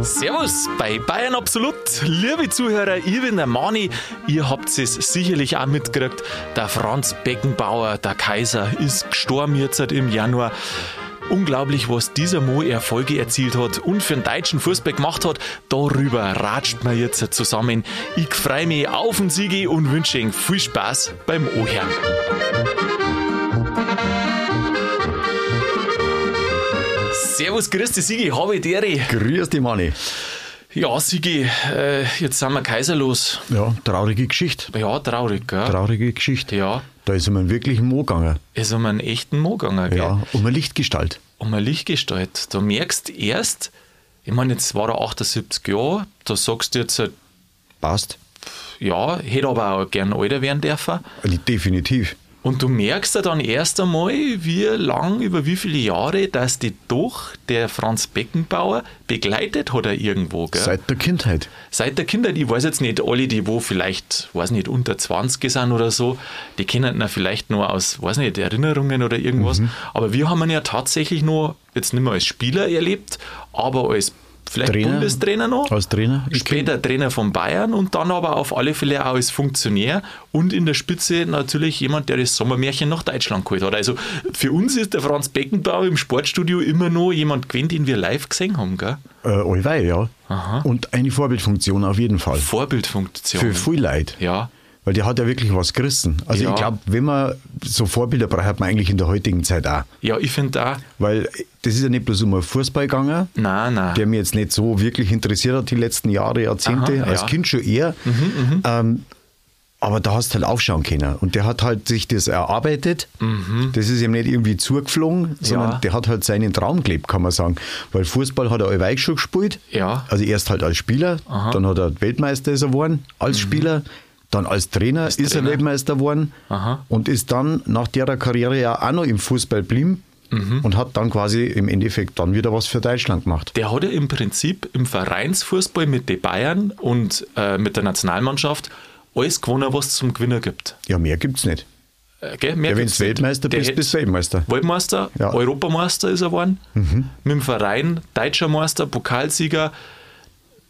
Servus bei Bayern Absolut. Liebe Zuhörer, ich bin der Mani. Ihr habt es sicherlich auch mitgekriegt. Der Franz Beckenbauer, der Kaiser, ist gestorben jetzt im Januar. Unglaublich, was dieser Mo Erfolge erzielt hat und für den deutschen Fußball gemacht hat. Darüber ratscht man jetzt zusammen. Ich freue mich auf den Siege und wünsche Ihnen viel Spaß beim Ohren. Servus, grüß dich, Sigi, habe Ehre. Grüß dich, Manni. Ja, Sigi, äh, jetzt sind wir kaiserlos. Ja, traurige Geschichte. Ja, traurig, gell? Traurige Geschichte. Ja, Da ist um einen wirklichen Mo gegangen. ist um einen echten Mo gegangen, gell? Ja, um eine Lichtgestalt. Um eine Lichtgestalt. Da merkst erst, ich meine, jetzt war er 78 Jahre, da sagst du jetzt, äh, Passt. ja, hätte aber auch gern älter werden dürfen. Definitiv. Und du merkst ja dann erst einmal, wie lang, über wie viele Jahre, dass die doch der Franz Beckenbauer begleitet hat er irgendwo, gell? Seit der Kindheit. Seit der Kindheit, ich weiß jetzt nicht, alle, die wo vielleicht, weiß nicht, unter 20 sind oder so, die kennen ihn vielleicht nur aus, weiß nicht, Erinnerungen oder irgendwas. Aber wir haben ihn ja tatsächlich nur, jetzt nicht mehr als Spieler erlebt, aber als vielleicht Trainer. Bundestrainer noch. Als Trainer. Später Trainer von Bayern und dann aber auf alle Fälle auch als Funktionär und in der Spitze natürlich jemand, der das Sommermärchen nach Deutschland geholt hat. Also für uns ist der Franz Beckenbauer im Sportstudio immer noch jemand gewesen, den wir live gesehen haben. Gell? Äh, allweil, ja. Aha. Und eine Vorbildfunktion auf jeden Fall. Vorbildfunktion. Für viel Leid. Ja, Weil der hat ja wirklich was gerissen. Also Ja. ich glaube, wenn man so Vorbilder braucht, hat man eigentlich in der heutigen Zeit auch. ja ich finde auch, Weil das ist ja nicht bloß um einen Fußball gegangen, nein, nein. der mich jetzt nicht so wirklich interessiert hat die letzten Jahre, Jahrzehnte, Aha, als ja. Kind schon eher. ähm, aber da hast du halt aufschauen können. Und der hat halt sich das erarbeitet. Das ist ihm nicht irgendwie zugeflogen, sondern Ja. der hat halt seinen Traum gelebt, kann man sagen. Weil Fußball hat er allweil schon gespielt. Ja. Also erst halt als Spieler, dann hat er Weltmeister ist er geworden als Spieler. Dann als Trainer ist er Trainer. Weltmeister geworden Aha. und ist dann nach der Karriere ja auch noch im Fußball geblieben und hat dann quasi im Endeffekt dann wieder was für Deutschland gemacht. Der hat ja im Prinzip im Vereinsfußball mit den Bayern und äh, mit der Nationalmannschaft alles gewonnen, was es zum Gewinnen gibt. Ja, mehr gibt's nicht. Äh, gell? Mehr Ja, wenn du nicht. Weltmeister bist, bist du Weltmeister. Weltmeister, Ja. Mhm. Europameister ist er geworden, mit dem Verein, Deutscher Meister, Pokalsieger,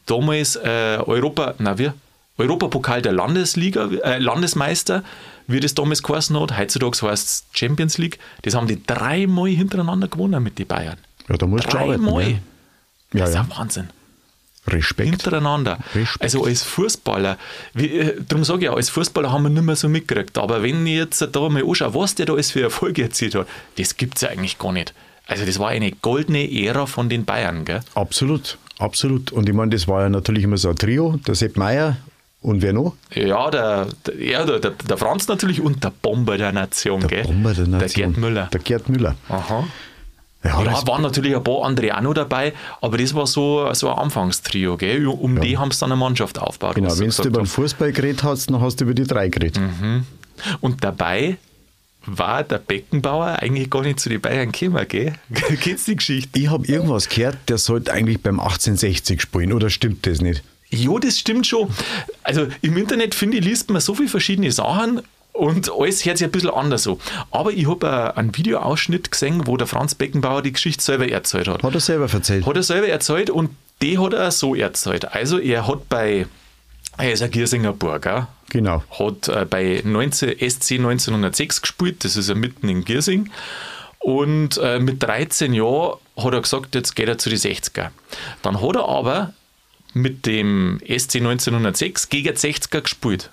damals äh, Europa, na wir, Europapokal der Landesliga, äh, Landesmeister, wie das damals geheißen hat, heutzutage heißt es Champions League, das haben die dreimal hintereinander gewonnen mit den Bayern. Ja, da musst du arbeiten. Dreimal. Ja. Ja, das ist ja. ein Wahnsinn. Respekt. Hintereinander. Respekt. Also als Fußballer, wie, äh, darum sage ich ja, als Fußballer haben wir nicht mehr so mitgekriegt. Aber wenn ich jetzt da mal anschaue, was der da alles für Erfolge erzielt hat, das gibt es ja eigentlich gar nicht. Also das war eine goldene Ära von den Bayern, gell? Absolut, absolut. Und ich meine, das war ja natürlich immer so ein Trio, der Sepp Meier und wer noch? Ja, der, der, ja, der, der, der Franz natürlich und der Bomber der Nation, Der gell? Bomber der Nation. Der Gerd Müller. Der Gerd Müller. Aha. Ja, Ja, waren natürlich ein paar andere auch noch dabei, aber das war so, so ein Anfangstrio, gell? Um die haben sie dann eine Mannschaft aufgebaut. genau, wenn du über den. Fußball geredet hast, dann hast du über die drei geredet. Und dabei war der Beckenbauer eigentlich gar nicht zu den Bayern gekommen, gell? Kennst die Geschichte? Ich habe irgendwas gehört, der sollte eigentlich beim 1860 spielen, oder stimmt das nicht? Jo, das stimmt schon. Also im Internet, finde ich, liest man so viele verschiedene Sachen und alles hört sich ein bisschen anders so. Aber ich habe einen Videoausschnitt gesehen, wo der Franz Beckenbauer die Geschichte selber erzählt hat. Hat er selber erzählt. Hat er selber erzählt und die hat er so erzählt. Also er hat bei, er ist ein Giersinger Burger, Genau. hat äh, bei 19, SC 1906 gespielt, das ist ja mitten in Giersing. Und äh, mit 13 Jahren hat er gesagt, jetzt geht er zu den 60er. Dann hat er aber mit dem SC 1906 gegen die 60er gespielt.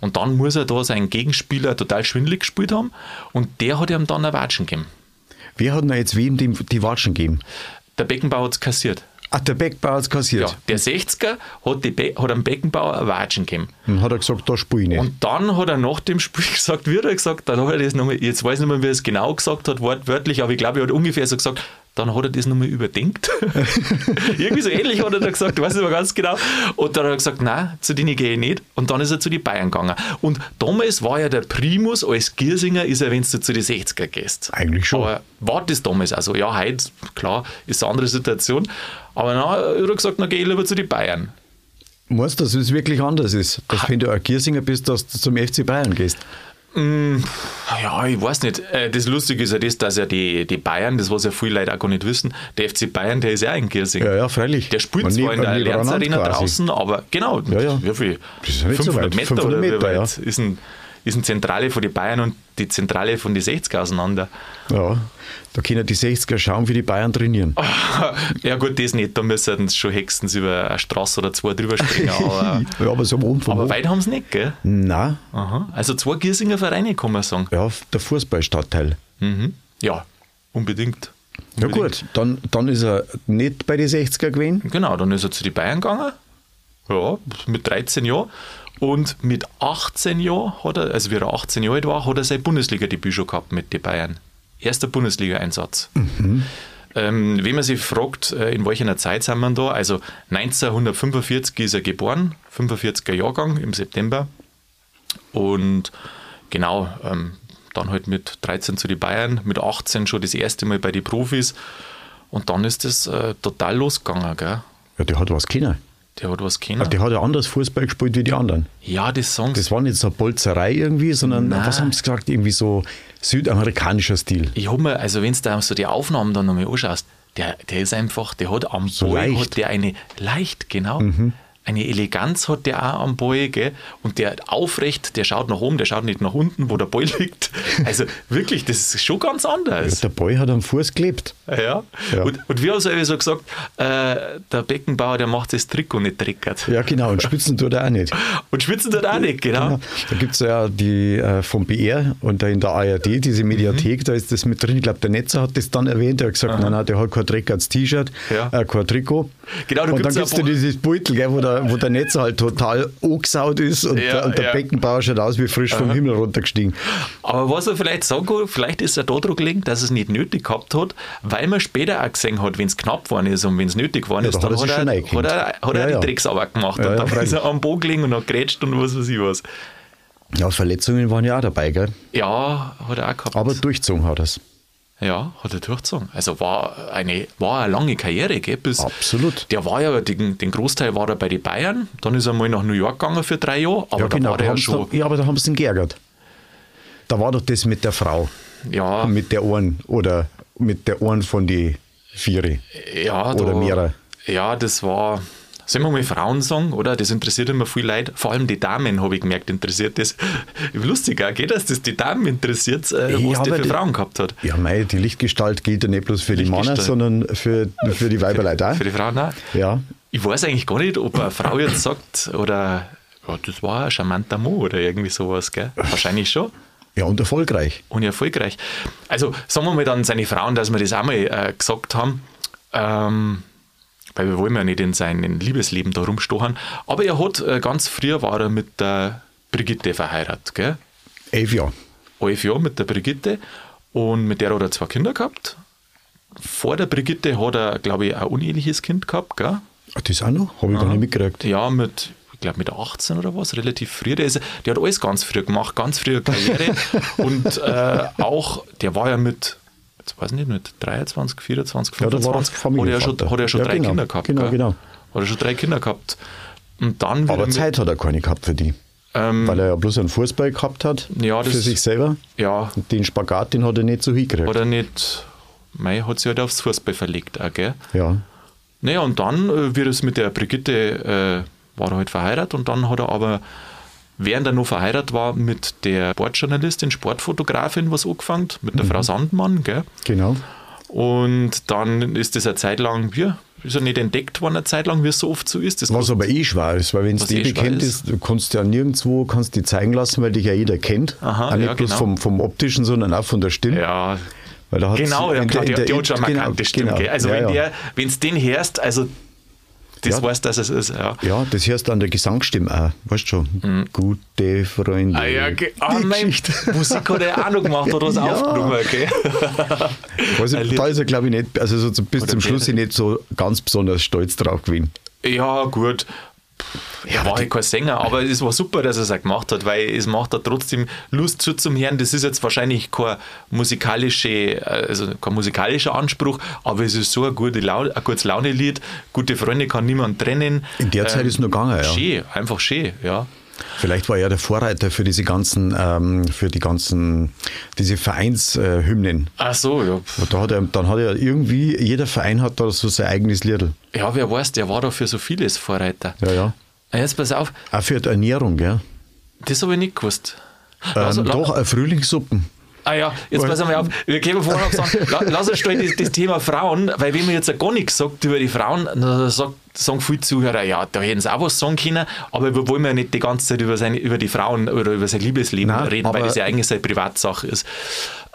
Und dann muss er da seinen Gegenspieler total schwindelig gespielt haben und der hat ihm dann ein Watschen gegeben. Wer hat denn jetzt wem die, die Watschen gegeben? Der Beckenbauer hat es kassiert. Ach, der Beckbauer hat es kassiert. Ja, der 60er hat, die Be hat am Beckenbauer ein Watschen gegeben. Dann hat er gesagt, da spiele ich nicht. Und dann hat er nach dem Spiel gesagt, wie hat er gesagt, dann hat er das nochmal, jetzt weiß ich nicht mehr, wie er es genau gesagt hat, wortwörtlich, aber ich glaube, er hat ungefähr so gesagt, dann hat er das nochmal überdenkt. Irgendwie so ähnlich hat er da gesagt, weiß nicht mehr ganz genau. Und dann hat er gesagt, nein, zu denen gehe ich nicht. Und dann ist er zu den Bayern gegangen. Und damals war ja der Primus als Giersinger, ist er, wenn du zu den 60er gehst. Eigentlich schon. Aber war das damals also? Ja, heute, klar, ist eine andere Situation. Aber dann hat er gesagt, na gehe ich lieber zu den Bayern. Meinst du, dass es wirklich anders ist? Dass wenn du ein Giersinger bist, dass du zum FC Bayern gehst? Ja, ich weiß nicht. Äh, Das Lustige ist ja das, dass ja die, die Bayern, das was ja viele Leute auch gar nicht wissen, der FC Bayern, der ist ja auch in Giersing. Ja, ja, freilich. Der spielt Man zwar in der Allianz Arena quasi. draußen, aber genau, Ja, ja. wie viel? Das ist ja nicht so 500 weit. Meter 500 oder wie Meter, ja. weit ist ein, ist ein Zentrale von den Bayern und die Zentrale von den 60er auseinander. Ja, da können die 60er schauen, wie die Bayern trainieren. ja gut, das nicht, da müssen sie schon hexens über eine Straße oder zwei drüber springen, aber, ja, aber so am Umfang. aber weit haben sie nicht, gell? Nein, Aha. Also zwei Giersinger Vereine, kann man sagen. ja, der Fußballstadtteil. Mhm. Ja, unbedingt. Ja Unbedingt. gut, dann, dann ist er nicht bei den 60er gewesen. Genau, dann ist er zu den Bayern gegangen. Ja, mit 13 Jahren. Und mit 18 Jahren hat er, also wie er 18 Jahre alt war, hat er sein Bundesliga-Debüt schon gehabt mit den Bayern. Erster Bundesliga-Einsatz. Ähm, wenn man sich fragt, äh, in welcher Zeit sind wir da? Also 1945 ist er geboren, 45er Jahrgang im September. Und genau, ähm, dann halt mit 13 zu den Bayern, mit 18 schon das erste Mal bei den Profis. Und dann ist das äh, total losgegangen, gell? Ja, der hat was können. Der hat was kennen. Der hat ja anders Fußball gespielt wie die anderen. Ja, das sie. Das war nicht so eine Bolzerei irgendwie, sondern, Nein. was haben sie gesagt, irgendwie so südamerikanischer Stil. Ich habe mir, also wenn du da so die Aufnahmen dann nochmal anschaust, der, der ist einfach, der hat am So Ball. Mhm. hat der eine, leicht, genau, eine Eleganz hat der auch am Ball, gell? und der aufrecht, der schaut nach oben, der schaut nicht nach unten, wo der Ball liegt. Also wirklich, das ist schon ganz anders. Der Boy hat am Fuß gelebt. Ja. Ja. Und, und wir haben so so gesagt, äh, der Beckenbauer, der macht das Trikot nicht trickert. Ja, genau, und Spitzen tut er auch nicht. Und schwitzen tut auch nicht, genau. Ja, da gibt es ja die äh, vom BR und da in der ARD, diese Mediathek, da ist das mit drin. Ich glaube, der Netzer hat das dann erwähnt. Er hat gesagt, nein, nein, der hat kein Dreck als T-Shirt, Ja. äh, kein Trikot. Genau, da und dann gibt es ja dieses Beutel, gell, wo, der, wo der Netzer halt total angesaut ist und, Ja, der, und der ja. Beckenbauer schaut aus wie frisch vom Himmel runtergestiegen. Aber was er vielleicht sagen kann, vielleicht ist er da daran gelegen, dass es nicht nötig gehabt hat, weil man später auch gesehen hat, wenn es knapp geworden ist und wenn es nötig geworden Ja, ist, da dann hat er hat er, hat er, hat er die. Drecksarbeit gemacht und dann ist er am Boden gelegen und hat grätscht und was weiß ich was. Ja, Verletzungen waren ja auch dabei, gell? Ja, hat er auch gehabt. aber durchzogen hat er es. Ja, hat er durchgezogen. Also war eine, war eine lange Karriere, gell? Bis, Absolut. Der war ja, den, den Großteil war er bei den Bayern, dann ist er mal nach New York gegangen für drei Jahre, aber Ja, da genau. war Da er ja haben's schon, da, ja, aber da haben sie ihn geärgert. Da war doch das mit der Frau, ja, mit der Ohren oder mit der Ohren von die Viere. Ja, Oder da, mehrere. Ja, das war, sollen wir mal Frauen sagen, oder? Das interessiert immer viel Leute. Vor allem die Damen, habe ich gemerkt, interessiert das. Lustig auch, geht dass das die Damen interessiert, äh, Ja, was aber für die- Frauen gehabt hat. Ja, mei, die Lichtgestalt gilt ja nicht bloß für die Männer, sondern für, für die Weiberleute auch. Für die Frauen auch. Ja. Ich weiß eigentlich gar nicht, ob eine Frau jetzt sagt, oder ja, das war ein charmanter Mo oder irgendwie sowas, gell? Wahrscheinlich schon. ja, und erfolgreich. und erfolgreich. Also sagen wir mal dann seine Frauen, dass wir das auch mal äh, gesagt haben, ähm, weil wir wollen ja nicht in sein Liebesleben da rumstochern, aber er hat, äh, ganz früher war er mit der Brigitte verheiratet, gell? Elf Jahre. Elf Jahre mit der Brigitte und mit der hat er zwei Kinder gehabt. Vor der Brigitte hat er, glaube ich, ein uneheliches Kind gehabt, gell? Ah, Das auch noch? Habe ich gar nicht mitgekriegt. Ja, mit, ich glaube mit 18 oder was, relativ früh. Der, ist, der hat alles ganz früh gemacht, ganz frühe Karriere. und äh, auch, der war ja mit, jetzt weiß ich nicht, mit 23, 24, Ja, da war er 25, hat er schon, hat er schon Ja, drei genau. Kinder gehabt. Genau, gell? genau. Hat er schon drei Kinder gehabt. Und dann Aber Zeit hat er keine gehabt für die. ähm, Weil er ja bloß einen Fußball gehabt hat Ja, das- für sich selber. ja, Und den Spagat, den hat er nicht so hingekriegt. hat er nicht, mei, hat sich halt aufs Fußball verlegt, auch, gell? Ja. Naja, und dann, äh, wie das mit der Brigitte, äh, war er halt verheiratet und dann hat er aber, während er noch verheiratet war, mit der Sportjournalistin, Sportfotografin was angefangen, mit der Frau Sandmann, gell? Genau. Und dann ist das eine Zeit lang, wie, ist er nicht entdeckt worden, eine Zeit lang, wie es so oft so ist. Das Was aber eh schwer ist, weil wenn es Was eh bekannt ist. du kannst ja nirgendwo kannst die zeigen lassen, weil dich ja jeder kennt. Aha, auch nicht ja, bloß genau. vom, vom optischen, sondern auch von der Stimme. ja, Weil da genau, ja, klar, der- der, der, der- eine genau, markante Stimme, genau. Also Ja, wenn ja. der, es den hörst, also das Ja. weißt dass es ist, ja. Ja, das hörst du an der Gesangsstimme auch. Weißt du schon? Gute Freunde. Mhm. Ah, ja, ah, Die mein. Musik hat er auch noch gemacht, hat was Ja. aufgenommen, gell? Also, da ist er, glaube ich, nicht, also so bis Oder zum Schluss nicht so ganz besonders stolz drauf gewesen. Ja, gut. Er war halt kein Sänger, aber es war super, dass er es auch gemacht hat, weil es macht er trotzdem Lust zu zum Hören. Das ist jetzt wahrscheinlich kein, musikalische, also kein musikalischer Anspruch, aber es ist so ein, gute Laune, ein gutes Launelied. Gute Freunde kann niemand trennen. In der Zeit ist nur gegangen, ja. Schön, einfach schön, ja. Vielleicht war er der Vorreiter für diese ganzen, ähm, für die ganzen, diese Vereinshymnen. Ach so, ja. Und da hat er, dann hat er irgendwie, jeder Verein hat da so sein eigenes Liedl. Ja, wer weiß, der war da für so vieles Vorreiter. Ja, ja. Jetzt pass auf, Auch für die Ernährung, gell? das habe ich nicht gewusst. Ähm, la- doch, äh, Frühlingssuppen. Ah ja, jetzt pass einmal auf. Wir können vorher noch sagen, la- lass uns schnell das, das Thema Frauen, weil wenn man jetzt gar nichts sagt über die Frauen, dann sagt, sagen viele Zuhörer, ja, da hätten sie auch was sagen können, aber wir wollen ja nicht die ganze Zeit über, seine, über die Frauen oder über sein Liebesleben Nein, reden, weil das ja eigentlich seine Privatsache ist.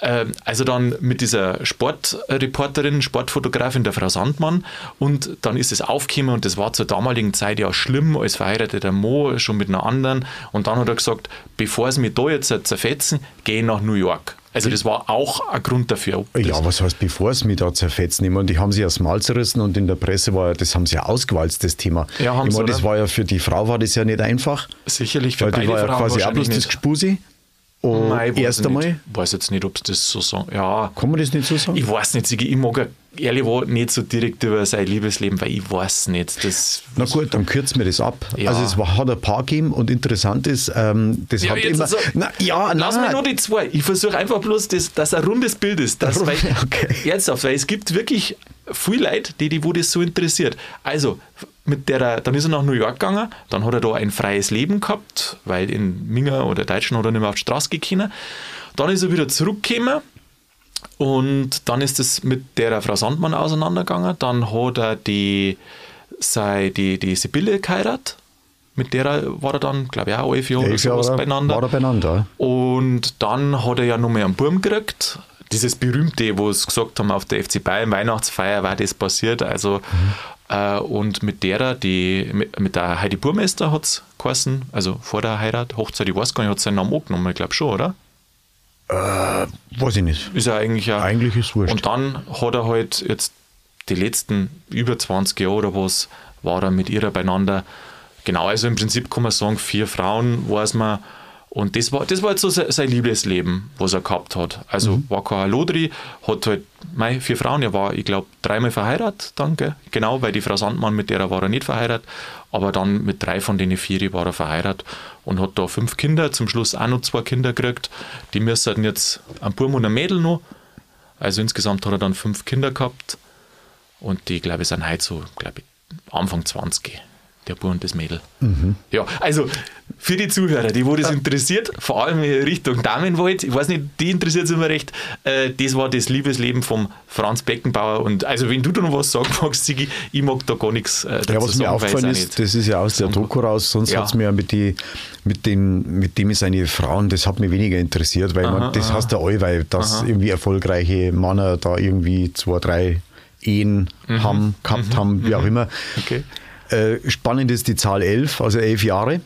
Ähm, Also dann mit dieser Sportreporterin, Sportfotografin, der Frau Sandmann und dann ist es aufgekommen und das war zur damaligen Zeit ja schlimm als verheirateter Mo, schon mit einer anderen und dann hat er gesagt, bevor sie mich da jetzt zerfetzen, gehe ich nach New York. Also das war auch ein Grund dafür. Ja, was heißt, bevor es mich da zerfetzen? Ich meine, die haben aus dem Maul zerrissen und in der Presse war ja, das haben sie ja ausgewalzt, das Thema. Ja, haben ich sie, meine, das oder? war ja für die Frau war das ja nicht einfach, Sicherlich für weil die beide war ja Frauen quasi auch bloß das. Gespusi. Und Nein, ich weiß erst einmal, weiß jetzt nicht, ob sie das so sagen. Ja, kann man das nicht so sagen? ich weiß nicht, Sigi, ich mag ja ehrlich war nicht so direkt über sein Liebesleben, weil ich weiß nicht. Das, Na gut, dann kürzen wir das ab. Ja. Also es war, hat ein paar gegeben und interessant ist, ähm, das Ja, hat immer... so- na, ja, Lass nein. mir nur die zwei. Ich versuche einfach bloß, das, dass ein rundes Bild ist. Das, Rund- weil, okay. Jetzt auf, weil es gibt wirklich viel Leute, die, die wo das so interessiert. Also, mit der, dann ist er nach New York gegangen, dann hat er da ein freies Leben gehabt, weil in Minger oder Deutschland hat er nicht mehr auf die Straße gekommen. Dann ist er wieder zurückgekommen und dann ist es mit der Frau Sandmann auseinandergegangen. Dann hat er die, sei, die, die Sibylle geheiratet. Mit der war er dann, glaube ich, auch elf Jahre oder Jahre sowas er- beieinander. war er beieinander. Und dann hat er ja noch mal einen Burm gekriegt. Dieses berühmte, wo es gesagt haben, auf der FC Bayern Weihnachtsfeier war das passiert. Also, äh, und mit derer, die, mit, mit der Heidi Burmeister hat es geheißen, also vor der Heirat, Hochzeit, ich weiß gar nicht, hat seinen Namen angenommen, ich glaube schon, oder? Weiß ich nicht. Ist ja eigentlich ja. Eigentlich ist wurscht. Und dann hat er halt jetzt die letzten über 20 Jahre oder was, war er mit ihrer beieinander. Genau, also im Prinzip kann man sagen, vier Frauen weiß man. Und das war, das war jetzt so sein, Liebesleben, was er gehabt hat. Also Mhm. war kein Lodri, hat halt mei, vier Frauen, er war, ich glaube, dreimal verheiratet, danke. Genau, weil die Frau Sandmann, mit der war er nicht verheiratet, aber dann mit drei von denen vier war er verheiratet und hat da fünf Kinder, zum Schluss auch noch zwei Kinder gekriegt. Die müssen jetzt ein Burm und ein Mädel noch. Also insgesamt hat er dann fünf Kinder gehabt und die, glaube ich, sind heute so, glaube ich, Anfang 20, der Bub und das Mädel. Ja, also für die Zuhörer, die wo das interessiert, vor allem in Richtung Damenwald, ich weiß nicht, die interessiert es immer recht, äh, das war das Liebesleben vom Franz Beckenbauer und also wenn du da noch was sagen magst, Sigi, ich mag da gar nichts äh, Ja, was mir aufgefallen ist, das ist ja aus der Doku raus, sonst Ja. hat es mir ja mit, die, mit, den, mit dem seine Frauen, das hat mich weniger interessiert, weil man, das heißt ja allweil, dass irgendwie erfolgreiche Männer da irgendwie zwei, drei Ehen haben, gehabt haben, wie auch immer. Mhm. Okay. Äh, spannend ist die Zahl elf, also elf Jahre.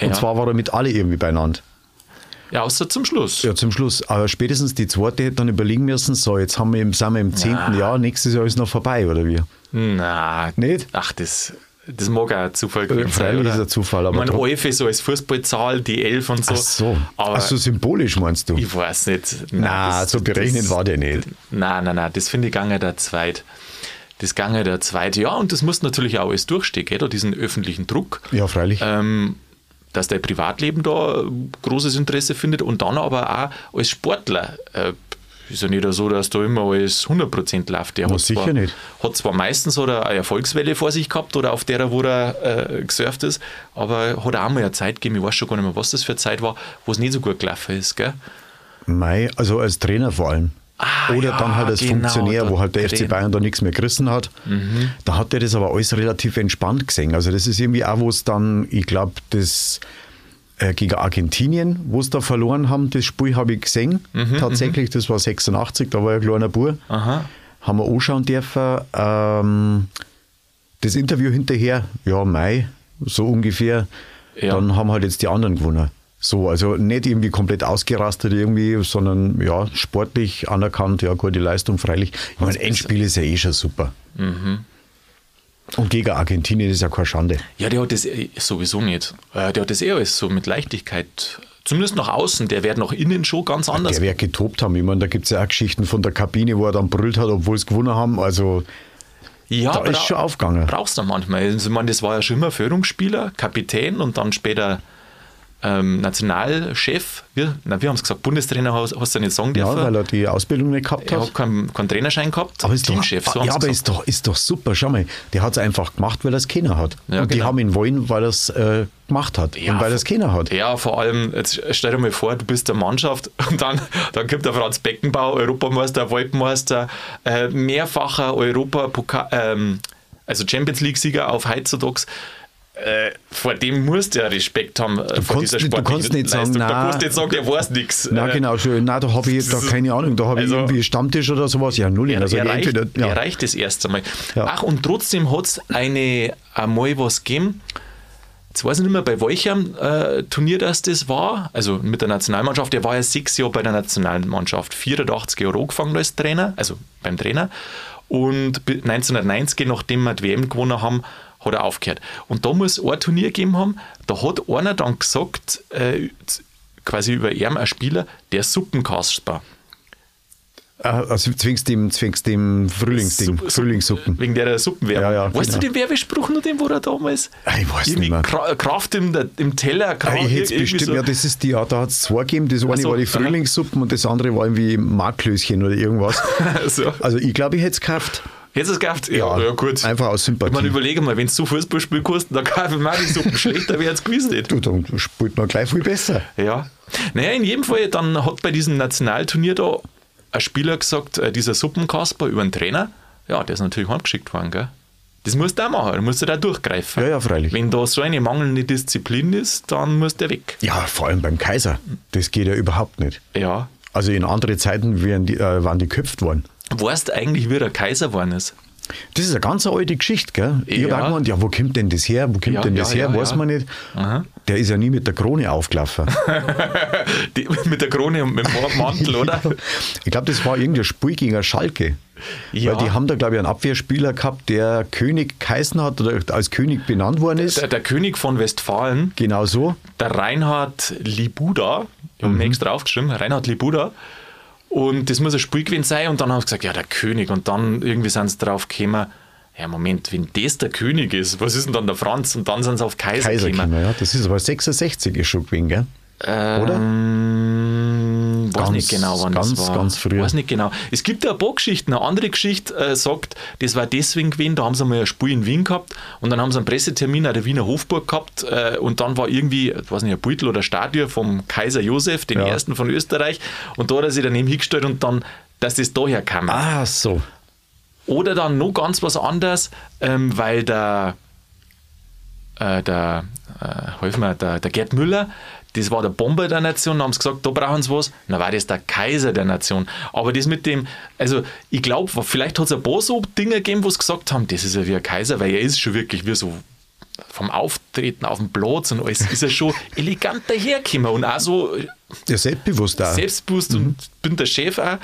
Und Ja. zwar war er mit alle irgendwie beieinander. Ja, außer zum Schluss. Ja, zum Schluss. Aber spätestens die zweite hätte dann überlegen müssen, so, jetzt haben wir im, sind wir im zehnten Jahr, nächstes Jahr ist noch vorbei, oder wie? Na, Nicht? Ach, das, das mag auch ein Zufall gewesen sein. freilich oder? ist ein Zufall, aber Ich meine, trotz- Alfe so als Fußballzahl, die Elf und so. Ach so. Aber Ach so symbolisch meinst du? ich weiß nicht. Na, so berechnet war der nicht. Nein, nein, nein, das finde ich gange der Zweit. Das gange der Zweit. Ja, und das muss natürlich auch alles durchstehen, gell, diesen öffentlichen Druck. Ja, freilich. Ähm, dass dein Privatleben da großes Interesse findet und dann aber auch als Sportler. Äh, ist ja nicht so, dass da immer alles 100% läuft. Der hat sicher zwar, nicht. Hat zwar meistens oder eine Erfolgswelle vor sich gehabt oder auf der, wo er äh, gesurft ist, aber hat auch mal eine Zeit gegeben, ich weiß schon gar nicht mehr, was das für eine Zeit war, wo es nicht so gut gelaufen ist. Gell? Mei, also als Trainer vor allem. Ah, Oder ja, dann halt als genau, Funktionär, wo halt der FC. Mhm. Bayern da nichts mehr gerissen hat. Da hat er das aber alles relativ entspannt gesehen. Also das ist irgendwie auch, wo es dann, ich glaube, das äh, gegen Argentinien, wo es da verloren haben, das Spiel habe ich gesehen. Mhm, Tatsächlich, das war 86, da war ich ein kleiner Bub. Aha. Haben wir anschauen dürfen. Ähm, das Interview hinterher, ja, Mai, so ungefähr. Ja. Dann haben halt jetzt die anderen gewonnen. So, also nicht irgendwie komplett ausgerastet irgendwie, sondern ja, sportlich anerkannt, ja, gute Leistung, freilich. Ich meine, Endspiel ist ja eh schon super. Mhm. Und gegen Argentinien ist ja keine Schande. Ja, der hat das eh sowieso nicht. Äh, Der hat das eh alles so mit Leichtigkeit, zumindest nach außen, der wird nach innen schon ganz anders. Der wird getobt haben. Ich meine, da gibt es ja auch Geschichten von der Kabine, wo er dann brüllt hat, obwohl es gewonnen haben. Also ja, da ist schon aufgegangen. Brauchst du manchmal. Also, ich meine, das war ja schon immer Führungsspieler, Kapitän und dann später ähm, Nationalchef, wir, na, wir haben es gesagt, Bundestrainer hast, hast du nicht sagen Ja, dürfen. weil er die Ausbildung nicht gehabt er hat. hat keinen, keinen Trainerschein gehabt. Aber, ist doch, Teamchef, so haben ja, aber gesagt. ist doch, ist doch super. Schau mal, der hat es einfach gemacht, weil er es keiner hat. Ja, und die genau. haben ihn wollen, weil er es äh, gemacht hat Ja, und weil er es keiner hat. Ja, vor allem, jetzt stell dir mal vor, du bist der Mannschaft und dann, dann kommt der Franz Beckenbauer, Europameister, Weltmeister, äh, mehrfacher Europapokal, ähm, also Champions League-Sieger auf heutzutage. Äh, vor dem musst du ja Respekt haben. äh, vor kannst dieser nicht- du kannst nicht sagen. Da na- kannst du nicht sagen, der weiß nichts. Na genau, schön. Na, da habe ich da keine Ahnung. Da habe also- ich irgendwie Stammtisch oder sowas. Ja, null. Er, also er, reicht, entweder, ja. reicht das erste Mal. Ja. Ach, und trotzdem hat es eine einmal was gegeben. Jetzt weiß ich nicht mehr, bei welchem äh, Turnier das das war. Also mit der Nationalmannschaft. Der war ja sechs Jahre bei der Nationalmannschaft. 84 Jahre angefangen als Trainer, also beim Trainer. Und bi- 1990, nachdem wir die WM gewonnen haben, hat er aufgehört. Und da muss ein Turnier gegeben haben, da hat einer dann gesagt, äh, quasi über ihn ein Spieler, der Suppenkasper. Ah, Also zwingst dem, zwingst dem Frühlingsding, Suppe- Frühlingssuppen. Wegen der Suppenwerbung. Ja, ja, weißt genau. du den Werbespruch noch, den wo er damals? Ah, ich weiß irgendwie nicht mehr. Kra Kraft im, im Teller, Ah, Kraft ich hätte bestimmt, so. ja, das ist die, ja, da hat es zwei gegeben. Das eine so, war die. Frühlingssuppen und das andere war irgendwie Marklöschen oder irgendwas. so. Also ich glaube, ich hätte es gekauft. Hättest du es gehabt? Ja, ja, gut. Einfach aus Sympathie. meine, überlege mal, wenn du so Fußball spielen kannst, dann kaufe ich auch die Suppen schlechter, wäre es gewiss nicht. du, dann spielt man gleich viel besser. Ja. Naja, in jedem Fall, dann hat bei diesem Nationalturnier da ein Spieler gesagt, äh, dieser Suppenkasper über den Trainer, ja, der ist natürlich heimgeschickt worden, gell? Das musst du auch machen, da musst du da durchgreifen. Ja, ja, freilich. Wenn da so eine mangelnde Disziplin ist, dann muss der weg. Ja, vor allem beim Kaiser. Das geht ja überhaupt nicht. Ja. Also in andere Zeiten wären die, äh, waren die köpft worden. Weißt du eigentlich, wie der Kaiser geworden ist? Das ist eine ganz alte Geschichte, gell? Ich Ja. habe gemeint, ja, wo kommt denn das her? Wo kommt Ja, denn das ja, her? Weiß man nicht. Aha. Der ist ja nie mit der Krone aufgelaufen. Die, mit der Krone und mit dem Mantel, oder? Ich glaube, das war irgendein Spiel gegen Schalke. Ja. Weil die haben da, glaube ich, einen Abwehrspieler gehabt, der König geheißen hat oder als König benannt worden ist. Der, der König von Westfalen, Genau so. der Reinhard Libuda, ich habe mir extra aufgeschrieben, Reinhard Libuda. Und das muss ein Spiel gewesen sein. Und dann haben sie gesagt, ja, der König. Und dann irgendwie sind sie drauf gekommen, ja, Moment, wenn das der König ist, was ist denn dann der Franz? Und dann sind sie auf Kaiser, Kaiser gekommen. ja. Das ist aber 66 ist schon gewesen, gell? Oder? Ähm, weiß Ganz- nicht genau, wann ganz, das war. ganz früher. Weiß nicht genau. Es gibt ja ein paar Geschichten. Eine andere Geschichte äh, sagt, das war deswegen gewesen, da haben sie mal ein Spiel in Wien gehabt und dann haben sie einen Pressetermin an der Wiener Hofburg gehabt äh, und dann war irgendwie, ich weiß nicht, ein Beutel oder Statue vom Kaiser Josef, den Ja. ersten von Österreich und da hat er sich daneben hingestellt und dann, dass das daher kam. Ah, so. Oder dann noch ganz was anderes, ähm, weil der, äh, der, äh, mir, der, der Gerd Müller, das war der Bomber der Nation, da haben sie gesagt, da brauchen sie was, dann war das der Kaiser der Nation. Aber das mit dem, also ich glaube, vielleicht hat es ein paar so Dinge gegeben, wo sie gesagt haben, das ist ja wie ein Kaiser, weil er ist schon wirklich wie so vom Auftreten auf dem Platz und alles ist er schon elegant dahergekommen und auch so Ja, selbstbewusst auch. selbstbewusst und bin der Chef auch.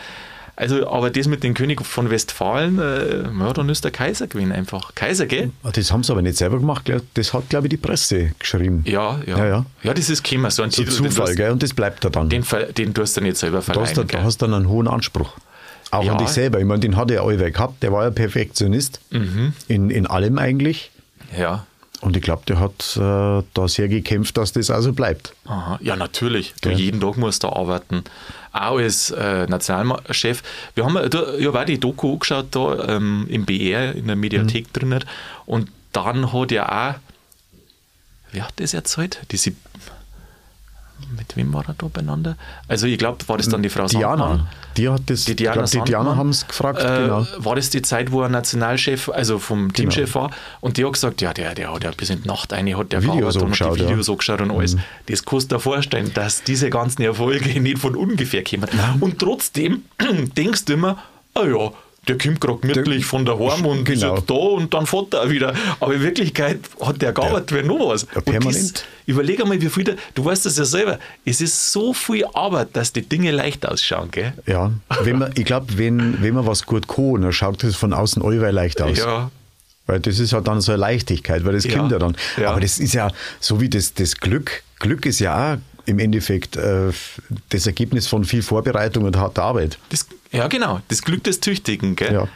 Also, aber das mit dem König von Westfalen, äh, ja, dann ist der Kaiser gewesen einfach. Kaiser, gell? Ah, Das haben sie aber nicht selber gemacht, das hat, glaube ich, die Presse geschrieben. Ja, ja. Ja, ja. Ja, das ist gekommen, so ein So Titel, Zufall, gell? Und das bleibt da dann. den, den tust du nicht selber da, verleihen. hast da hast du dann einen hohen Anspruch. Auch Ja. an dich selber. Ich meine, den hat er allweil gehabt. Der war ja Perfektionist. Mhm. In, in allem eigentlich. Ja. Und ich glaube, der hat äh, da sehr gekämpft, dass das also bleibt. Aha. Ja, natürlich. Du, jeden Tag musst du arbeiten. Auch als äh, Nationalchef. Wir haben ja, da- ich habe auch die Doku angeschaut da ähm, im BR, in der Mediathek Mhm. drin. Und dann hat er auch, wie hat das erzählt? Diese, mit wem war er da beieinander? Also ich glaube, war das dann die Frau Diana. Sandmann? Die hat das, Die Diana, glaub, die Diana haben es gefragt, äh, genau. War das die Zeit, wo er Nationalchef, also vom Teamchef war? Und die hat gesagt, ja, der, der hat ja bis in die Nacht eine, hat der Videos und angeschaut, hat die ja. Mhm. Videos angeschaut und alles. Das kannst du dir vorstellen, dass diese ganzen Erfolge nicht von ungefähr kommen. Und trotzdem denkst du immer, ah ja, der kommt gerade gemütlich von daheim und ist Genau. jetzt da und dann fährt er auch wieder. Aber in Wirklichkeit hat der gearbeitet wie noch was. Ja, Und das, permanent. überleg einmal, wie viel, da, du weißt das ja selber, es ist so viel Arbeit, dass die Dinge leicht ausschauen, gell? Ja, wenn man, ich glaube, wenn, wenn man was gut kann, dann schaut das von außen allweil leicht aus. Ja, Weil das ist ja dann so eine Leichtigkeit, weil das Ja, kommt ja dann. ja. Aber das ist ja so wie das, das Glück. Glück ist ja auch im Endeffekt äh, das Ergebnis von viel Vorbereitung und harter Arbeit. Das, ja, genau. Das Glück des Tüchtigen, gell? Ja.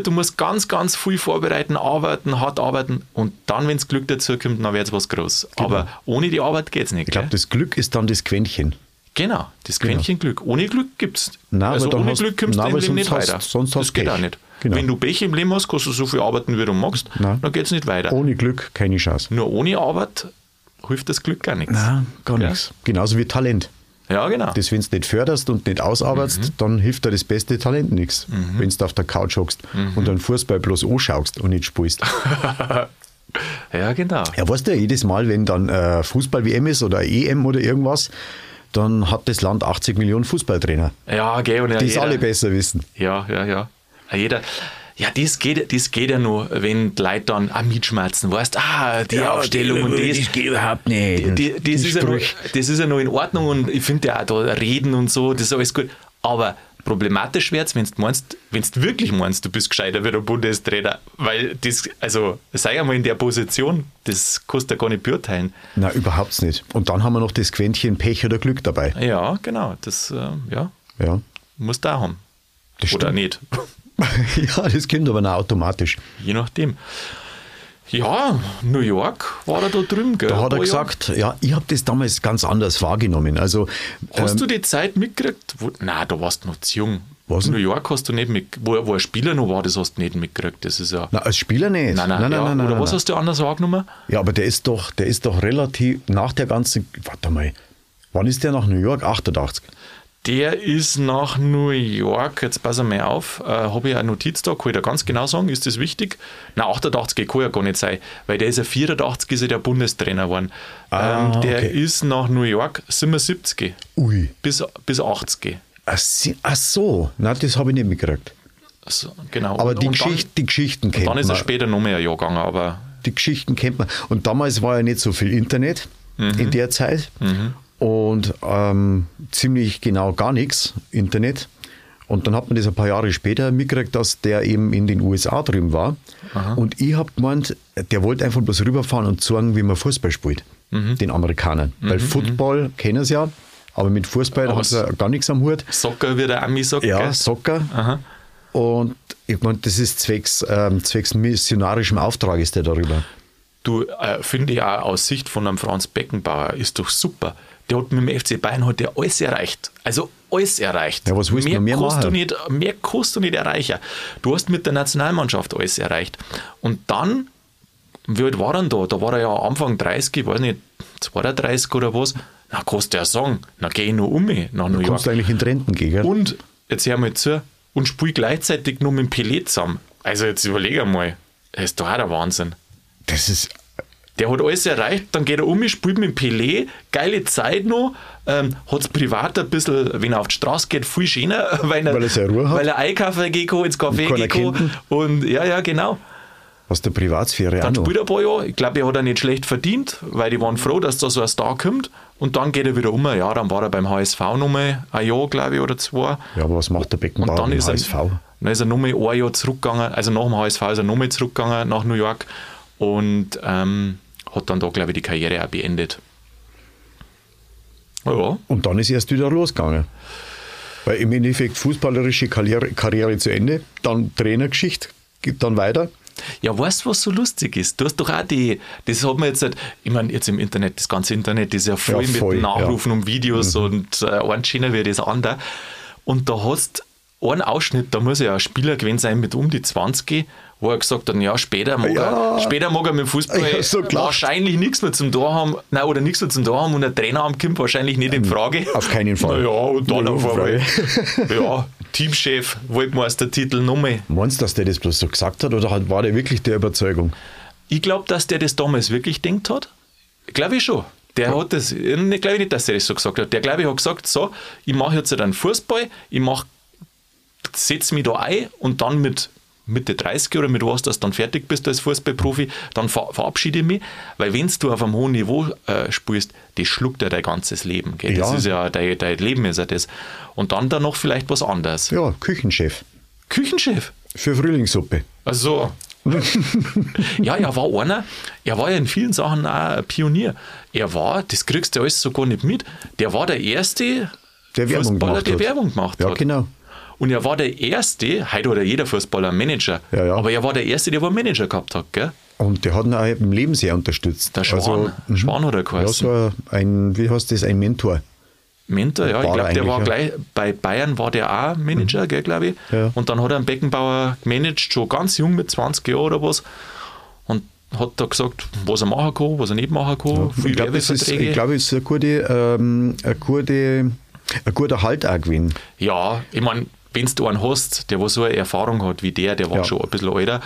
Du musst ganz, ganz viel vorbereiten, arbeiten, hart arbeiten und dann, wenn das Glück dazu kommt, dann wird es was groß. Aber ohne die Arbeit geht es nicht. Ich glaube, das Glück ist dann das Quäntchen. Genau, das Quäntchen Glück. Ohne Glück gibt es. Also ohne hast- Glück kommst du im Leben nicht sonst hast- weiter. sonst das geht Pech. auch nicht. Genau. Wenn du Pech im Leben hast, kannst du so viel arbeiten, wie du magst, Nein. dann geht es nicht weiter. Ohne Glück keine Chance. Nur ohne Arbeit hilft das Glück gar nichts. Nein, gar Ja. nichts. Genauso wie Talent. Ja, genau. Das, wenn du nicht förderst und nicht ausarbeitest, Mhm. dann hilft dir das beste Talent nichts. Wenn du auf der Couch hockst Mhm. und einen Fußball bloß anschaust und nicht spielst. ja, genau. Ja, weißt du, jedes Mal, wenn dann äh, Fußball-WM ist oder EM oder irgendwas, dann hat das Land 80 Millionen Fußballtrainer, Ja, gell. Und ja, die es alle besser wissen. Ja, ja, ja. Ja, Jeder, ja, das geht, das geht ja nur, wenn die Leute dann auch mitschmerzen, weißt, ah, die Aufstellung und das. geht überhaupt nicht. Die, das, ist ja noch, das ist ja noch in Ordnung und ich finde ja auch da reden und so, das ist alles gut. Aber problematisch wird es, wenn du meinst, wenn du wirklich meinst, du bist gescheiter wie der Bundestrainer, weil das, also sei einmal in der Position, das kannst du ja gar nicht beurteilen. Na, überhaupt nicht. Und dann haben wir noch das Quäntchen Pech oder Glück dabei. Ja, genau, das, äh, ja, Ja, musst du auch haben. Das Oder stimmt. nicht, ja das kommt aber noch automatisch. je nachdem. Ja, New York war er da drüben, gell? Da hat er gesagt, ja, ich habe das damals ganz anders wahrgenommen. Also. Hast ähm, du die Zeit mitgekriegt? Wo, nein, da warst du noch zu jung. Was? New York hast du nicht mit, wo, wo ein Spieler noch war, das hast du nicht mitgekriegt. Das ist ja. na, als Spieler nicht. Nein, nein, nein, ja. nein, nein, Oder nein, was hast du anders wahrgenommen? Ja, aber der ist doch, der ist doch relativ nach der ganzen. Warte mal, wann ist der nach New York? 88. Der ist nach New York, jetzt pass mal auf, äh, habe ich eine Notiz da, kann ich da ganz genau sagen, ist das wichtig? Nein, 88 kann ja gar nicht sein, weil der ist ja 84 ist er der Bundestrainer geworden. Ah, ähm, der okay. ist nach New York 77 Ui. bis, bis 80. Ach, ach so, na, das habe ich nicht mitgekriegt. Also, genau. Aber Und- die, und Geschichte, die Geschichten Dann, kennt dann ist er man. später noch mehr ein Jahr gegangen, aber Die Geschichten kennt man. Und damals war ja nicht so viel Internet in der Zeit. Und ähm, ziemlich genau gar nichts Internet. Und dann hat man das ein paar Jahre später mitgekriegt, dass der eben in den USA drüben war. Und ich habe gemeint, der wollte einfach bloß rüberfahren und zeigen, wie man Fußball spielt. Den Amerikanern. Weil Football kennen sie ja, aber mit Fußball Aber sie ja gar nichts am Hut. Soccer, wie der Ami sagt. Ja? Soccer. Aha. Und ich meine, das ist zwecks, ähm, zwecks missionarischem Auftrag ist der darüber. Du, äh, finde ich auch aus Sicht von einem Franz Beckenbauer ist doch super. Der hat mit dem FC Bayern hat der alles erreicht. Also alles erreicht. Ja, was willst du noch mehr kannst machen? du nicht, mehr kannst du nicht erreichen. Du hast mit der Nationalmannschaft alles erreicht. Und dann, wie alt war er da? Da war er ja Anfang 30, ich weiß nicht, 32 oder was. Na, kannst du ja sagen, na geh ich noch um mich nach New York. Kommst du eigentlich in Renten gehen, gell? Und, jetzt hör mal zu, und spiel gleichzeitig noch mit dem Pelé zusammen. Also jetzt überleg einmal, das ist doch auch der Wahnsinn. Das ist, Der hat alles erreicht, dann geht er um, spielt mit dem Pelé, geile Zeit noch, ähm, hat es privat ein bisschen, wenn er auf die Straße geht, viel schöner, weil er, Weil er Ruhe hat. Weil er einkaufen geht, ins Café geht und ja, ja, genau. aus der Privatsphäre auch Dann spielt er ein paar Jahre, ich glaube, er hat er nicht schlecht verdient, weil die waren froh, dass da so ein Star kommt. Und dann geht er wieder um, ja, dann war er beim HSV nochmal ein Jahr, glaube ich, oder zwei. Ja, aber was macht der Beckenbauer beim ist, HSV? er, dann ist er nochmal ein Jahr zurückgegangen, also nach dem HSV ist er nochmal zurückgegangen nach New York. Und ähm, hat dann da, glaube ich, die Karriere auch beendet. Ja, Und dann ist erst wieder losgegangen. Weil im Endeffekt fußballerische Karriere, Karriere zu Ende, dann Trainergeschichte, geht dann weiter. ja, weißt du, was so lustig ist? Du hast doch auch die, das hat man jetzt nicht, ich meine, jetzt im Internet, das ganze Internet ist ja voll, Ja, voll, mit Nachrufen ja. und Videos und äh, ein schöner wie das andere. Und da hast einen Ausschnitt, da muss ja ein Spieler gewesen sein mit um die 20, wo er gesagt hat, ja, später mag, Ja. er, später mag er mit dem Fußball hab so wahrscheinlich nichts mehr zum Tor haben, nein, oder nichts mehr zum Tor haben und ein Trainer am kommt wahrscheinlich nicht in Frage. Auf keinen Fall. Ja, und dann auf einmal, ja, Teamchef, Weltmeistertitel nochmal. Meinst du, dass der das bloß so gesagt hat oder war der wirklich der Überzeugung? Ich glaube, dass der das damals wirklich denkt hat. Glaube ich schon. Der hat das, ich glaube nicht, dass er das so gesagt hat. Der glaube ich hat gesagt, so, ich mache jetzt einen Fußball, ich mache, setze mich da ein und dann mit Mitte 30 oder mit was, dass du dann fertig bist als Fußballprofi, dann ver verabschiede ich mich, weil wenn du auf einem hohen Niveau äh, spielst, das schluckt ja dein ganzes Leben. Gell? Das Ja. ist ja, dein, dein Leben ist ja das. Und dann da noch vielleicht was anderes. Ja, Küchenchef Küchenchef. für Frühlingssuppe. Also, ja, er war einer, er war ja in vielen Sachen auch ein Pionier. Er war, das kriegst du alles so gar nicht mit, der war der erste Der Werbung gemacht der hat. Werbung gemacht Ja, hat. genau. Und er war der Erste, heute ja jeder Fußballer Manager, Ja, ja. aber er war der Erste, der einen Manager gehabt hat, gell? Und der hat ihn auch im Leben sehr unterstützt. Der Schwan, mhm. Schwan hat er Ja, geheißen. so ein, wie heißt das, ein Mentor. Mentor, ja, ich glaube, der war eigentlich, gleich, bei Bayern war der auch Manager, gell, glaube ich. Ja. Und dann hat er einen Beckenbauer gemanagt, schon ganz jung mit 20 Jahren oder was. Und hat da gesagt, was er machen kann, was er nicht machen kann. Ich glaube, es ist, ich es ist eine gute, ähm, eine gute, ein guter Halt auch gewesen. Ja, ich meine, wenn du einen hast, der was so eine Erfahrung hat wie der, der war Ja. schon ein bisschen älter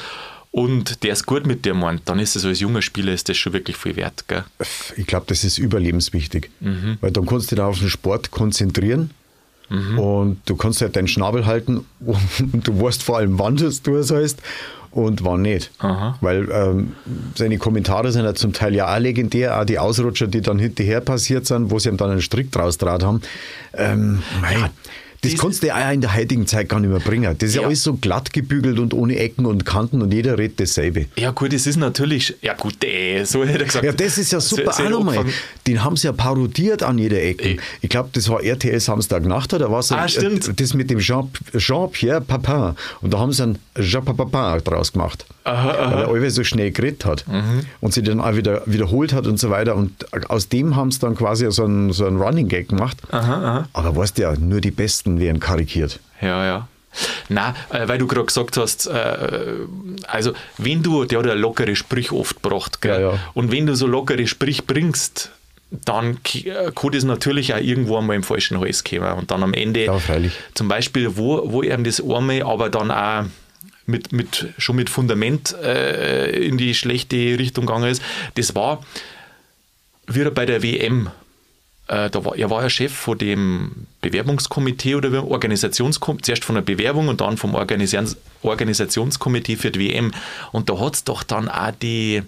und der ist gut mit dir meint, dann ist es als junger Spieler ist das schon wirklich viel wert. Gell? Ich glaube, das ist überlebenswichtig. Weil dann kannst du dich auf den Sport konzentrieren und du kannst halt deinen Schnabel halten und du weißt vor allem, wann du es sollst und wann nicht. Aha. Weil ähm, seine Kommentare sind ja zum Teil ja auch legendär, auch die Ausrutscher, die dann hinterher passiert sind, wo sie ihm dann einen Strick draus draht haben. Ähm, mei, das kannst du ja auch in der heutigen Zeit gar nicht mehr bringen. Das ist ja, Ja. alles so glatt gebügelt und ohne Ecken und Kanten und jeder redet dasselbe. Ja, gut, es ist natürlich, ja gut, äh, so hätte er gesagt. Ja, das ist ja super so auch nochmal. Den haben sie ja parodiert an jeder Ecke. Eh. Ich glaube, das war RTL Samstagnacht oder was? Ah, stimmt. Das mit dem Jean- Jean-Pierre Papin. Und da haben sie einen Jean Papin draus gemacht. Weil er alle so schnell geredet hat. Mhm. Und sie dann auch wieder wiederholt hat und so weiter. Und aus dem haben sie dann quasi so einen, so einen Running Gag gemacht. Aber weißt du ja, nur die Besten werden karikiert. Ja, ja. Na, äh, weil du gerade gesagt hast, äh, also wenn du, der hat ja lockere Sprüche oft gebracht, gell? Ja, ja. und wenn du so lockere Sprüche bringst, dann äh, kann das natürlich auch irgendwo einmal im falschen Hals kommen und dann am Ende, Ja, zum Beispiel, wo, wo ihm das einmal, aber dann auch mit, mit, schon mit Fundament äh, in die schlechte Richtung gegangen ist, das war wieder bei der WM. Äh, da war, er war ja Chef von dem Bewerbungskomitee oder Organisationskomitee, zuerst von der Bewerbung und dann vom Organisations Organisationskomitee für die WM. Und da hat es doch dann auch die.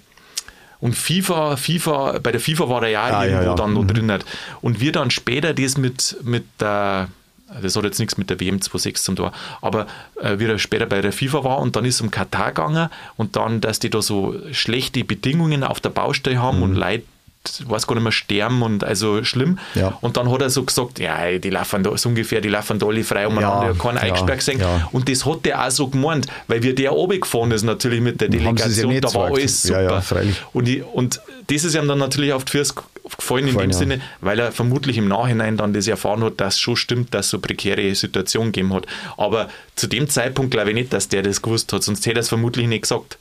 Und FIFA, FIFA, bei der FIFA war er ja Ah, ja, irgendwo ja. dann noch Mhm. drin. Hat. Und wir dann später das mit, mit der, das hat jetzt nichts mit der WM 26 zum tun, aber äh, wie er später bei der FIFA war und dann ist es um Katar gegangen und dann, dass die da so schlechte Bedingungen auf der Baustelle haben und Leute, weiß gar nicht mehr, sterben und also schlimm. Ja. Und dann hat er so gesagt, ja, die laufen da so ungefähr, die laufen da alle frei umeinander, Ja, ja, kein ja, eingesperrt gesehen. ja. Und das hat der auch so gemeint, weil wir der runtergefahren ist natürlich mit der ja Delegation, nicht da war alles super. Ja, ja, freilich. Und, ich, und das ist ihm dann natürlich auf die Füße gefallen in Gefallen, dem ja. Sinne, weil er vermutlich im Nachhinein dann das erfahren hat, dass es schon stimmt, dass es so prekäre Situation gegeben hat. Aber zu dem Zeitpunkt glaube ich nicht, dass der das gewusst hat, sonst hätte er es vermutlich nicht gesagt.